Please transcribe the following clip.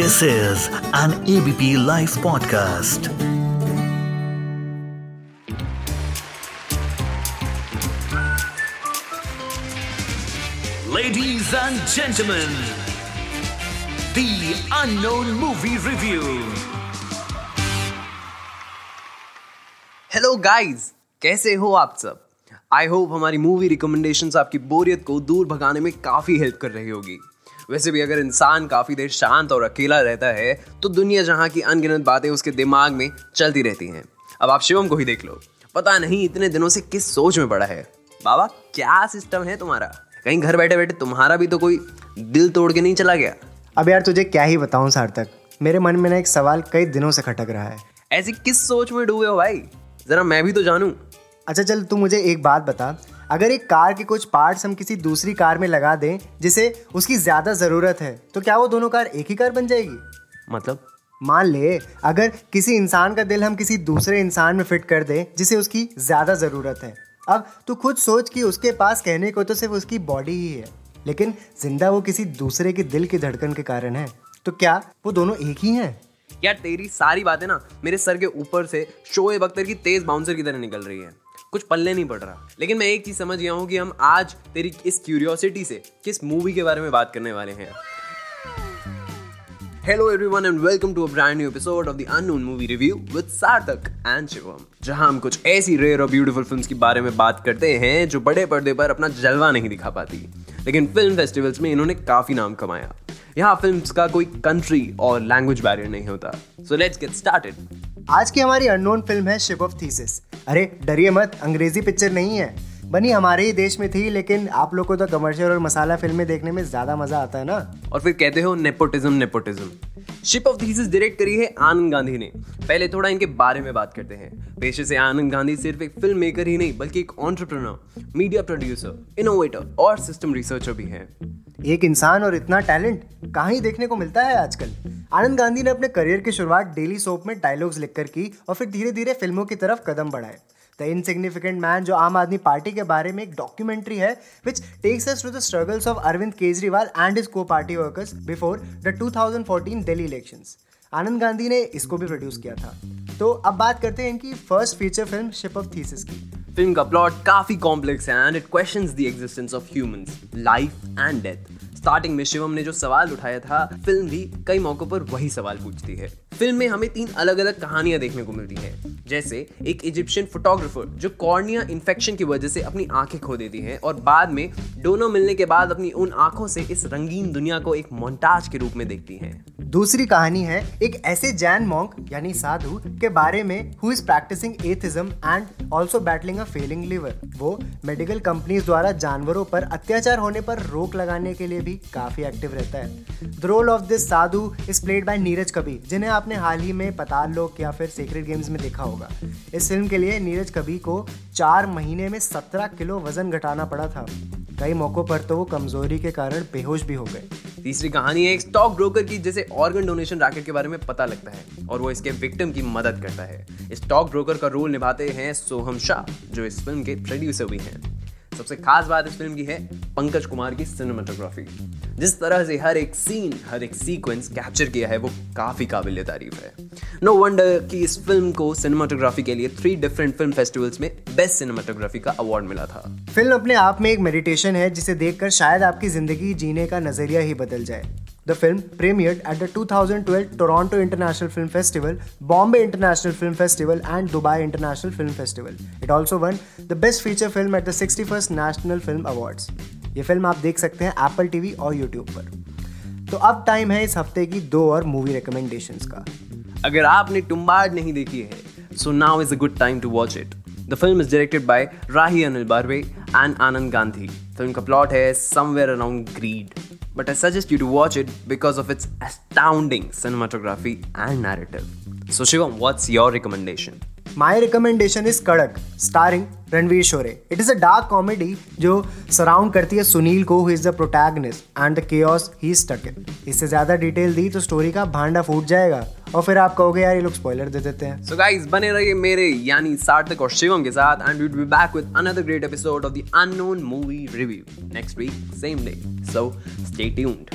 This is an ABP Life podcast. Ladies and gentlemen, the unknown movie review. Hello guys कैसे हो आप सब I hope हमारी movie recommendations आपकी बोरियत को दूर भगाने में काफ़ी हेल्प कर रही होगी वैसे भी अगर इंसान काफ़ी देर शांत और अकेला रहता है तो दुनिया जहाँ की अनगिनत बातें उसके दिमाग में चलती रहती हैं। अब आप शिवम को ही देख लो। पता नहीं इतने दिनों से किस सोच में पड़ा है। बाबा क्या सिस्टम है तुम्हारा? कहीं घर बैठे बैठे तुम्हारा भी तो कोई दिल तोड़ के नहीं चला गया? अब यार तुझे क्या ही बताऊँ सार्थक। मेरे मन में ना एक सवाल कई दिनों से खटक रहा है। ऐसी किस सोच में डूबे हो भाई? जरा मैं भी तो जानूं। अच्छा चल तू मुझे एक बात बता। अगर एक कार के कुछ पार्ट्स हम किसी दूसरी कार में लगा दें जिसे उसकी ज़्यादा ज़रूरत है तो क्या वो दोनों कार एक ही कार बन जाएगी? मतलब? मान ले अगर किसी इंसान का दिल हम किसी दूसरे इंसान में फिट कर दें जिसे उसकी ज़्यादा ज़रूरत है। अब तू खुद सोच कि उसके पास कहने को तो सिर्फ़ उसकी बॉडी ही है लेकिन ज़िंदा वो किसी दूसरे के दिल की धड़कन के कारण है। तो क्या वो दोनों एक ही हैं? यार तेरी सारी बातें ना मेरे सर के ऊपर से शोएब अख्तर की तेज बाउंसर की तरह निकल रही है। कुछ पल्ले नहीं पड़ रहा। लेकिन मैं एक चीज़ समझ गया हूँ कि हम आज तेरी इस क्यूरियोसिटी से किस मूवी के बारे में बात करने वाले हैं। Hello everyone and welcome to a brand new episode of the Unknown Movie Review with Sarthak and Shivam, जहाँ हम कुछ ऐसी रेयर और ब्यूटीफुल फिल्म्स के बारे में बात करते हैं जो बड़े पर्दे पर अपना जलवा नहीं दिखा पाती। लेकिन फ़िल्म फेस्टिवल्स में इन्होंने काफ़ी नाम कमाया। यहाँ फिल्म्स का कोई कंट्री और लैंग्वेज बैरियर नहीं होता। सो लेट्स गेट स्टार्टेड आज की हमारी अननोन फ़िल्म है शिप ऑफ़ थीसिस अरे डरिए मत अंग्रेज़ी पिक्चर नहीं है। बनी हमारे ही देश में थी लेकिन आप लोग को तो कमर्शियल और मसाला फ़िल्में देखने में ज़्यादा मज़ा आता है ना? और फिर कहते हो nepotism nepotism Ship of Theseus direct करी है आनंद गांधी ने। पहले थोड़ा इनके बारे में बात करते हैं। पेशे से आनंद गांधी सिर्फ़ एक फ़िल्म मेकर ही नहीं बल्कि एक ऑन्टरप्रनर मीडिया प्रोड्यूसर इनोवेटर और सिस्टम रिसर्चर भी है। एक इंसान और इतना टैलेंट कहाँ ही देखने को मिलता है आजकल? आनंद गांधी ने अपने करियर की शुरुआत डेली सोप में डायलॉग्स लिखकर की और फिर धीरे धीरे फ़िल्मों की तरफ़ कदम बढ़ाए। द इनसिग्निफिकेंट मैन जो आम आदमी पार्टी के बारे में एक डॉक्यूमेंट्री है which takes us to the struggles of Arvind Kejriwal and his co party workers before the 2014 Delhi elections Anand Gandhi ने इसको भी प्रोड्यूस किया था। तो अब बात करते हैं इनकी first feature film Ship of Theseus की। फ़िल्म का प्लॉट काफ़ी कॉम्प्लेक्स है and it questions the existence of humans life and death starting में शिवम ने जो सवाल उठाया था फ़िल्म भी कई मौकों पर वही सवाल पूछती है। फ़िल्म में हमें तीन अलग अलग कहानियाँ देखने को मिलती है। जैसे, एक इजिप्शियन फोटोग्राफर जो कॉर्निया इन्फेक्शन की वजह से अपनी आँखें खो देती है और बाद में दोनों मिलने के बाद अपनी उन आँखों से इस रंगीन दुनिया को एक मोन्टाज के रूप में देखती हैं। दूसरी कहानी है, एक ऐसे जैन मॉन्क यानी साधु, के बारे में who is practising atheism and also battling a failing liver वो मेडिकल कंपनीज़ द्वारा जानवरों पर अत्याचार होने पर रोक लगाने के लिए भी काफ़ी एक्टिव रहता है। The role of this sadhu is played by Neeraj Kabir जिन्हें आपने हाल ही में पताल लोक या फिर सीक्रेट गेम्स में देखा होगा। इस फ़िल्म के लिए नीरज कबीर को चार महीने में सत्रह किलो वज़न घटाना पड़ा था। कई मौकों पर तो वो कमज़ोरी के कारण बेहोश भी हो गए। तीसरी कहानी है एक स्टॉक ब्रोकर की, जिसे ऑर्गन डोनेशन रैकेट के बारे में पता लगता है और वो इसके विक्टिम की मदद करता है। स्टॉक ब्रोकर का रोल निभाते हैं सोहम शाह, जो इस फ़िल्म के प्रोड्यूसर भी हैं। सबसे खास बात इस फ़िल्म की है पंकज कुमार की सिनेमाटोग्राफी जिस तरह से हर एक सीन हर एक सीक्वेंस कैप्चर किया है, वो काफ़ी काबिल तारीफ़ है। नो वंडर कि इस फ़िल्म को सिनेमाटोग्राफी के लिए थ्री डिफरेंट फ़िल्म फेस्टिवल्स में बेस्ट सिनेमाटोग्राफी का अवार्ड मिला था। फ़िल्म अपने आप में एक मेडिटेशन है, जिसे देखकर शायद आपकी ज़िंदगी जीने का नज़रिया ही बदल जाए। The film premiered at the 2012 Toronto International Film Festival, Bombay International Film Festival, and Dubai International Film Festival. It also won the Best Feature Film at the 61st National Film Awards. ये film आप देख सकते हैं Apple TV और YouTube पर तो अब time है इस हफ़्ते की दो और मूवी रिकमेंडेशंस का अगर आपने टुम्बाड नहीं देखी है so now is a good time to watch it the film is directed by Rahi Anil Barve and Anand Gandhi film का प्लॉट है somewhere around greed but I suggest you to watch it because of its astounding cinematography and narrative. So, Shivam, what's your recommendation? My recommendation is Kadak, starring Ranvir Shorey it is a dark comedy जो surround करती है सुनील को who is the protagonist and the chaos he stuck in इससे ज़्यादा detail दी तो story का भांडा फूट जाएगा। और फिर आप कहोगे यार ये लोग स्पॉइलर दे देते हैं. सो गाइस बने रहिए मेरे यानी सार्थक और शिवम के साथ and we will be back with another great episode of the unknown movie review next week same day so stay tuned